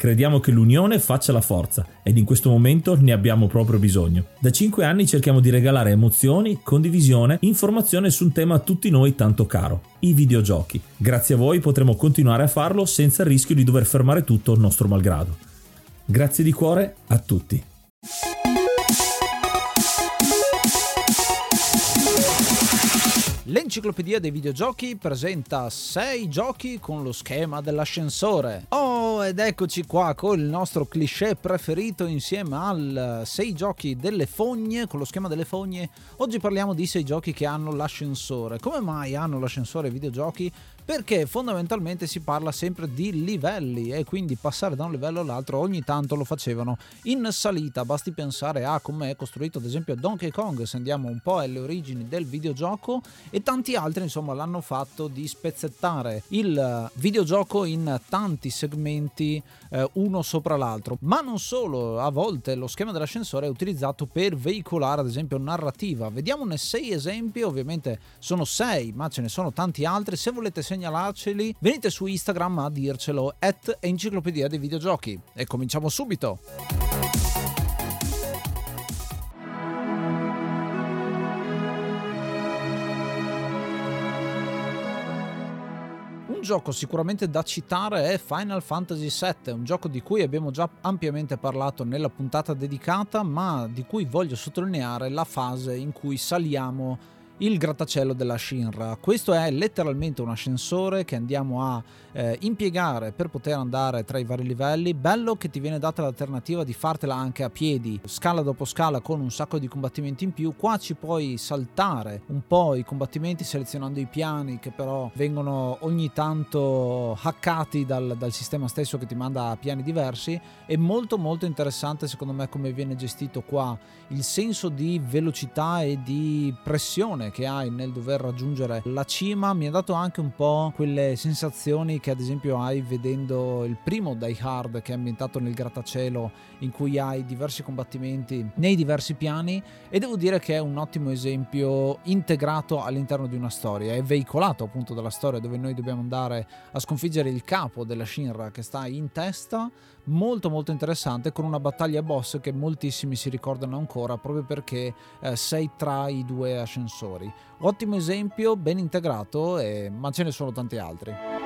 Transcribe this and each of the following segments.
Crediamo che l'unione faccia la forza ed in questo momento ne abbiamo proprio bisogno. Da 5 anni cerchiamo di regalare emozioni, condivisione, informazione su un tema a tutti noi tanto caro, i videogiochi. Grazie a voi potremo continuare a farlo senza il rischio di dover fermare tutto il nostro malgrado. Grazie di cuore a tutti. L'enciclopedia dei videogiochi presenta 6 giochi con lo schema dell'ascensore. Oh, ed eccoci qua con il nostro cliché preferito insieme al 6 giochi delle fogne, con lo schema delle fogne. Oggi parliamo di 6 giochi che hanno l'ascensore. Come mai hanno l'ascensore ai videogiochi? Perché fondamentalmente si parla sempre di livelli e quindi passare da un livello all'altro ogni tanto lo facevano in salita, basti pensare a come è costruito ad esempio Donkey Kong se andiamo un po' alle origini del videogioco e tanti altri insomma l'hanno fatto di spezzettare il videogioco in tanti segmenti eh, uno sopra l'altro, ma non solo, a volte lo schema dell'ascensore è utilizzato per veicolare ad esempio narrativa, vediamone sei esempi, ovviamente sono sei ma ce ne sono tanti altri, se volete segnalarceli, venite su Instagram a dircelo, at enciclopedia dei videogiochi. E cominciamo subito! Un gioco sicuramente da citare è Final Fantasy VII, un gioco di cui abbiamo già ampiamente parlato nella puntata dedicata, ma di cui voglio sottolineare la fase in cui saliamo il grattacielo della Shinra. Questo è letteralmente un ascensore che andiamo a eh, impiegare per poter andare tra i vari livelli. Bello che ti viene data l'alternativa di fartela anche a piedi, scala dopo scala con un sacco di combattimenti in più. Qua ci puoi saltare un po' i combattimenti selezionando i piani che però vengono ogni tanto hackati dal, dal sistema stesso che ti manda a piani diversi. È molto molto interessante secondo me come viene gestito qua il senso di velocità e di pressione che hai nel dover raggiungere la cima mi ha dato anche un po' quelle sensazioni che ad esempio hai vedendo il primo Die Hard che è ambientato nel grattacielo in cui hai diversi combattimenti nei diversi piani e devo dire che è un ottimo esempio integrato all'interno di una storia, è veicolato appunto dalla storia dove noi dobbiamo andare a sconfiggere il capo della Shinra che sta in testa molto molto interessante con una battaglia boss che moltissimi si ricordano ancora proprio perché eh, sei tra i due ascensori. Ottimo esempio, ben integrato, eh, ma ce ne sono tanti altri.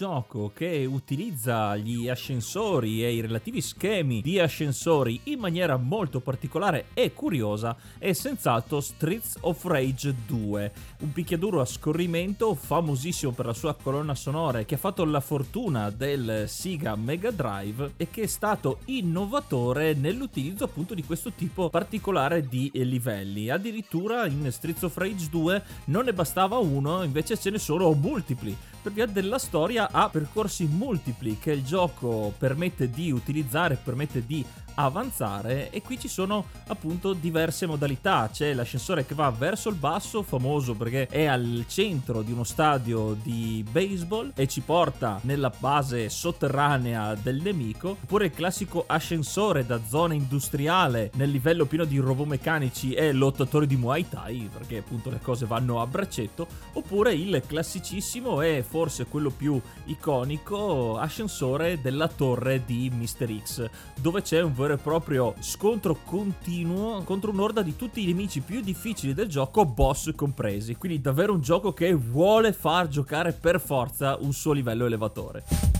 Gioco che utilizza gli ascensori e i relativi schemi di ascensori in maniera molto particolare e curiosa è senz'altro Streets of Rage 2, un picchiaduro a scorrimento famosissimo per la sua colonna sonora che ha fatto la fortuna del Sega Mega Drive e che è stato innovatore nell'utilizzo appunto di questo tipo particolare di livelli. Addirittura in Streets of Rage 2 non ne bastava uno, invece ce ne sono multipli per via della storia ha percorsi multipli che il gioco permette di utilizzare, permette di avanzare e qui ci sono appunto diverse modalità c'è l'ascensore che va verso il basso famoso perché è al centro di uno stadio di baseball e ci porta nella base sotterranea del nemico oppure il classico ascensore da zona industriale nel livello pieno di robomeccanici e lottatore di Muay Thai perché appunto le cose vanno a braccetto oppure il classicissimo e forse quello più iconico ascensore della torre di Mr. X dove c'è un vero vero e proprio scontro continuo contro un'orda di tutti i nemici più difficili del gioco, boss compresi. Quindi davvero un gioco che vuole far giocare per forza un suo livello elevatore.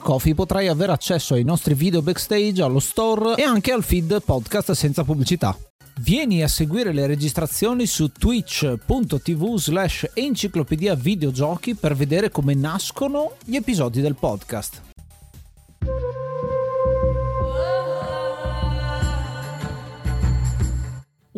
Coffee potrai avere accesso ai nostri video backstage, allo store e anche al feed podcast senza pubblicità. Vieni a seguire le registrazioni su twitch.tv slash enciclopedia videogiochi per vedere come nascono gli episodi del podcast.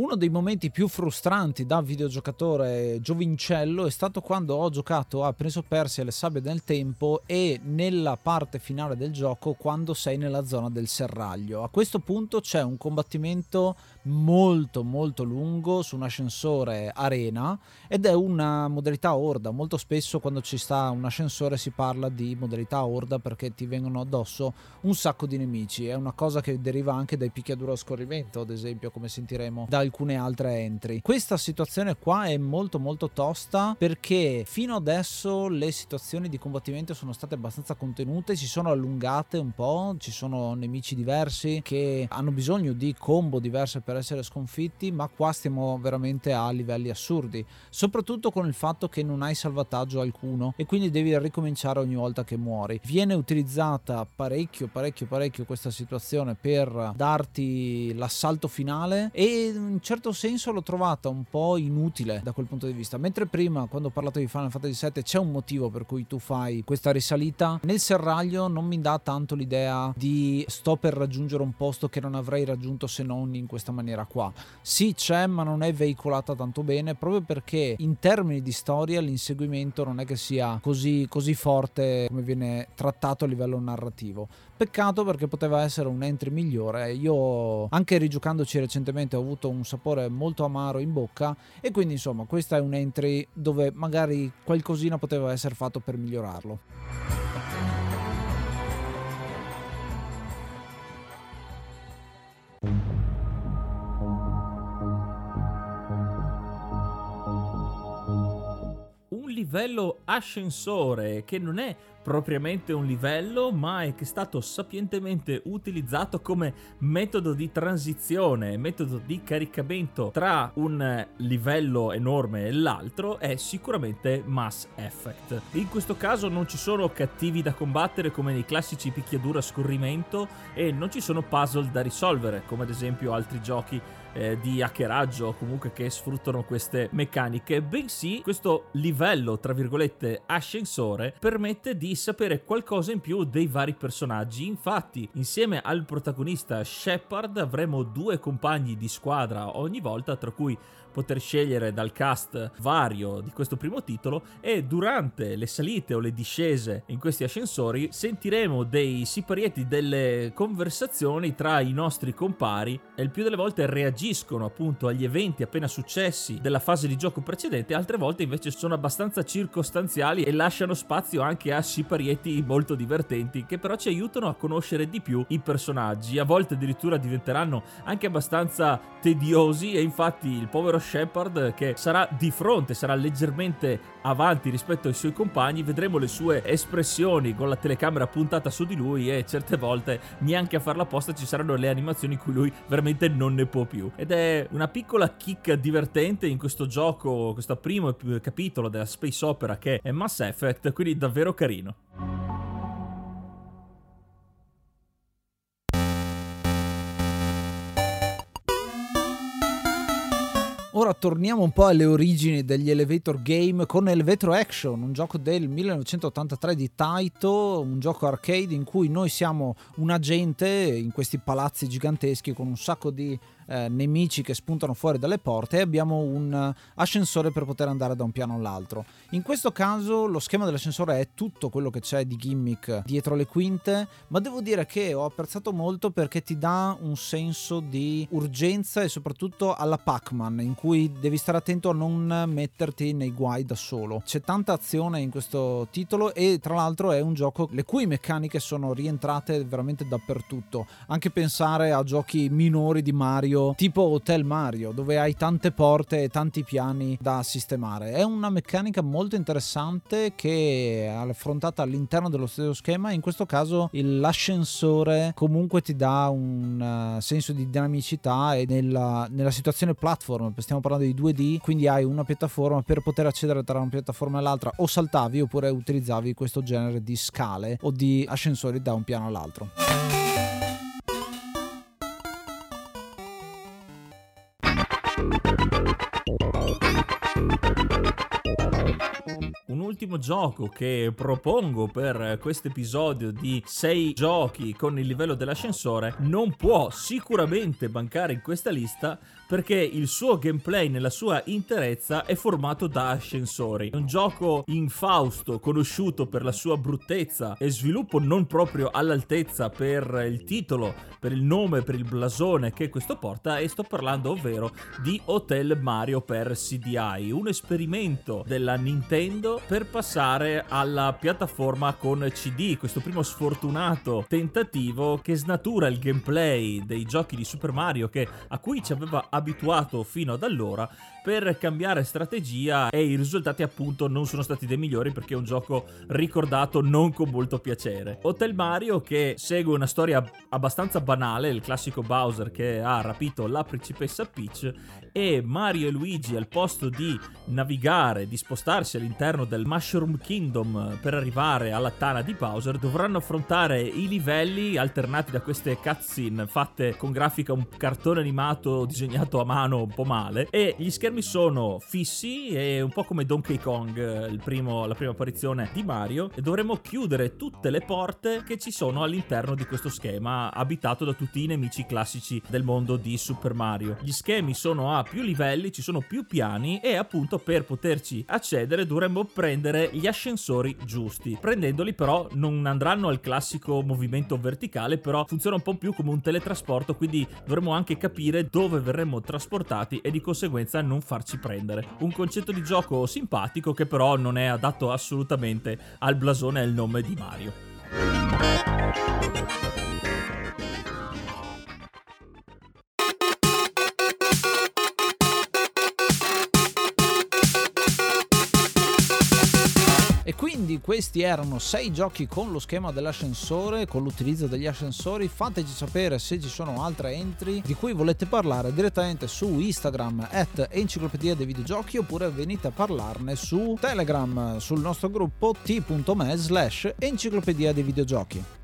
Uno dei momenti più frustranti da videogiocatore giovincello è stato quando ho giocato a Prince of Persia le sabbie del tempo e nella parte finale del gioco quando sei nella zona del serraglio. A questo punto c'è un combattimento molto molto lungo su un ascensore arena ed è una modalità horda. Molto spesso quando ci sta un ascensore si parla di modalità horda perché ti vengono addosso un sacco di nemici. È una cosa che deriva anche dai picchiaduro a scorrimento, ad esempio, come sentiremo da alcune altre entry. Questa situazione qua è molto molto tosta perché fino adesso le situazioni di combattimento sono state abbastanza contenute, si sono allungate un po', ci sono nemici diversi che hanno bisogno di combo diverse per essere sconfitti, ma qua stiamo veramente a livelli assurdi, soprattutto con il fatto che non hai salvataggio alcuno e quindi devi ricominciare ogni volta che muori. Viene utilizzata parecchio parecchio parecchio questa situazione per darti l'assalto finale e in certo senso l'ho trovata un po' inutile da quel punto di vista. Mentre prima, quando ho parlato di Final Fantasy VII, c'è un motivo per cui tu fai questa risalita, nel serraglio non mi dà tanto l'idea di sto per raggiungere un posto che non avrei raggiunto se non in questa maniera qua. Sì, c'è, ma non è veicolata tanto bene, proprio perché in termini di storia l'inseguimento non è che sia così, così forte come viene trattato a livello narrativo. Peccato perché poteva essere un entry migliore. Io, anche rigiocandoci recentemente, ho avuto un sapore molto amaro in bocca. E quindi, insomma, questa è un entry dove magari qualcosina poteva essere fatto per migliorarlo. Livello ascensore che non è propriamente un livello, ma è che è stato sapientemente utilizzato come metodo di transizione, metodo di caricamento tra un livello enorme e l'altro, è sicuramente Mass Effect. In questo caso non ci sono cattivi da combattere come nei classici picchiaduro a scorrimento e non ci sono puzzle da risolvere, come ad esempio altri giochi eh, di hackeraggio o comunque che sfruttano queste meccaniche, bensì questo livello, tra virgolette, ascensore permette di sapere qualcosa in più dei vari personaggi. Infatti, insieme al protagonista Shepard avremo due compagni di squadra ogni volta, tra cui poter scegliere dal cast vario di questo primo titolo e durante le salite o le discese in questi ascensori sentiremo dei siparietti, delle conversazioni tra i nostri compari e il più delle volte reagiscono appunto agli eventi appena successi della fase di gioco precedente, altre volte invece sono abbastanza circostanziali e lasciano spazio anche a siparietti molto divertenti che però ci aiutano a conoscere di più i personaggi, a volte addirittura diventeranno anche abbastanza tediosi e infatti il povero Shepard che sarà di fronte, sarà leggermente avanti rispetto ai suoi compagni, vedremo le sue espressioni con la telecamera puntata su di lui e certe volte neanche a farla apposta ci saranno le animazioni in cui lui veramente non ne può più. Ed è una piccola chicca divertente in questo gioco, questo primo capitolo della space opera che è Mass Effect, quindi davvero carino. Ora torniamo un po' alle origini degli elevator game con Elevator Action, un gioco del 1983 di Taito, un gioco arcade in cui noi siamo un agente in questi palazzi giganteschi con un sacco di eh, nemici che spuntano fuori dalle porte e abbiamo un ascensore per poter andare da un piano all'altro. In questo caso lo schema dell'ascensore è tutto quello che c'è di gimmick dietro le quinte, ma devo dire che ho apprezzato molto perché ti dà un senso di urgenza e soprattutto alla Pac-Man in cui devi stare attento a non metterti nei guai da solo. C'è tanta azione in questo titolo e tra l'altro è un gioco le cui meccaniche sono rientrate veramente dappertutto. Anche pensare a giochi minori di Mario tipo Hotel Mario dove hai tante porte e tanti piani da sistemare. È una meccanica molto interessante che è affrontata all'interno dello stesso schema. In questo caso l'ascensore comunque ti dà un uh, senso di dinamicità e nella, nella situazione platform, stiamo parlando di 2D, quindi hai una piattaforma per poter accedere tra una piattaforma e l'altra o saltavi oppure utilizzavi questo genere di scale o di ascensori da un piano all'altro. Un ultimo gioco che propongo per questo episodio di 6 giochi con il livello dell'ascensore non può sicuramente mancare in questa lista perché il suo gameplay nella sua interezza è formato da ascensori. È un gioco infausto, conosciuto per la sua bruttezza e sviluppo non proprio all'altezza per il titolo, per il nome, per il blasone che questo porta e sto parlando ovvero di Hotel Mario per CDI, un esperimento della Nintendo per passare alla piattaforma con CD, questo primo sfortunato tentativo che snatura il gameplay dei giochi di Super Mario che, a cui ci aveva abituato fino ad allora per cambiare strategia e i risultati appunto non sono stati dei migliori perché è un gioco ricordato non con molto piacere. Hotel Mario che segue una storia abbastanza banale, il classico Bowser che ha rapito la principessa Peach e Mario e Luigi al posto di navigare, di spostarsi all'interno del Mushroom Kingdom per arrivare alla tana di Bowser dovranno affrontare i livelli alternati da queste cutscene fatte con grafica un cartone animato disegnato a mano un po' male e gli schermi sono fissi e un po' come Donkey Kong, primo, la prima apparizione di Mario, e dovremo chiudere tutte le porte che ci sono all'interno di questo schema abitato da tutti i nemici classici del mondo di Super Mario. Gli schemi sono a più livelli, ci sono più piani e appunto per poterci accedere dovremmo prendere gli ascensori giusti. Prendendoli però non andranno al classico movimento verticale, però funziona un po' più come un teletrasporto, quindi dovremo anche capire dove verremo trasportati e di conseguenza non farci prendere. Un concetto di gioco simpatico che però non è adatto assolutamente al blasone e al nome di Mario. Questi erano 6 giochi con lo schema dell'ascensore, con l'utilizzo degli ascensori. Fateci sapere se ci sono altre entry di cui volete parlare direttamente su Instagram at enciclopedia dei videogiochi oppure venite a parlarne su Telegram sul nostro gruppo t.me slash enciclopedia dei videogiochi.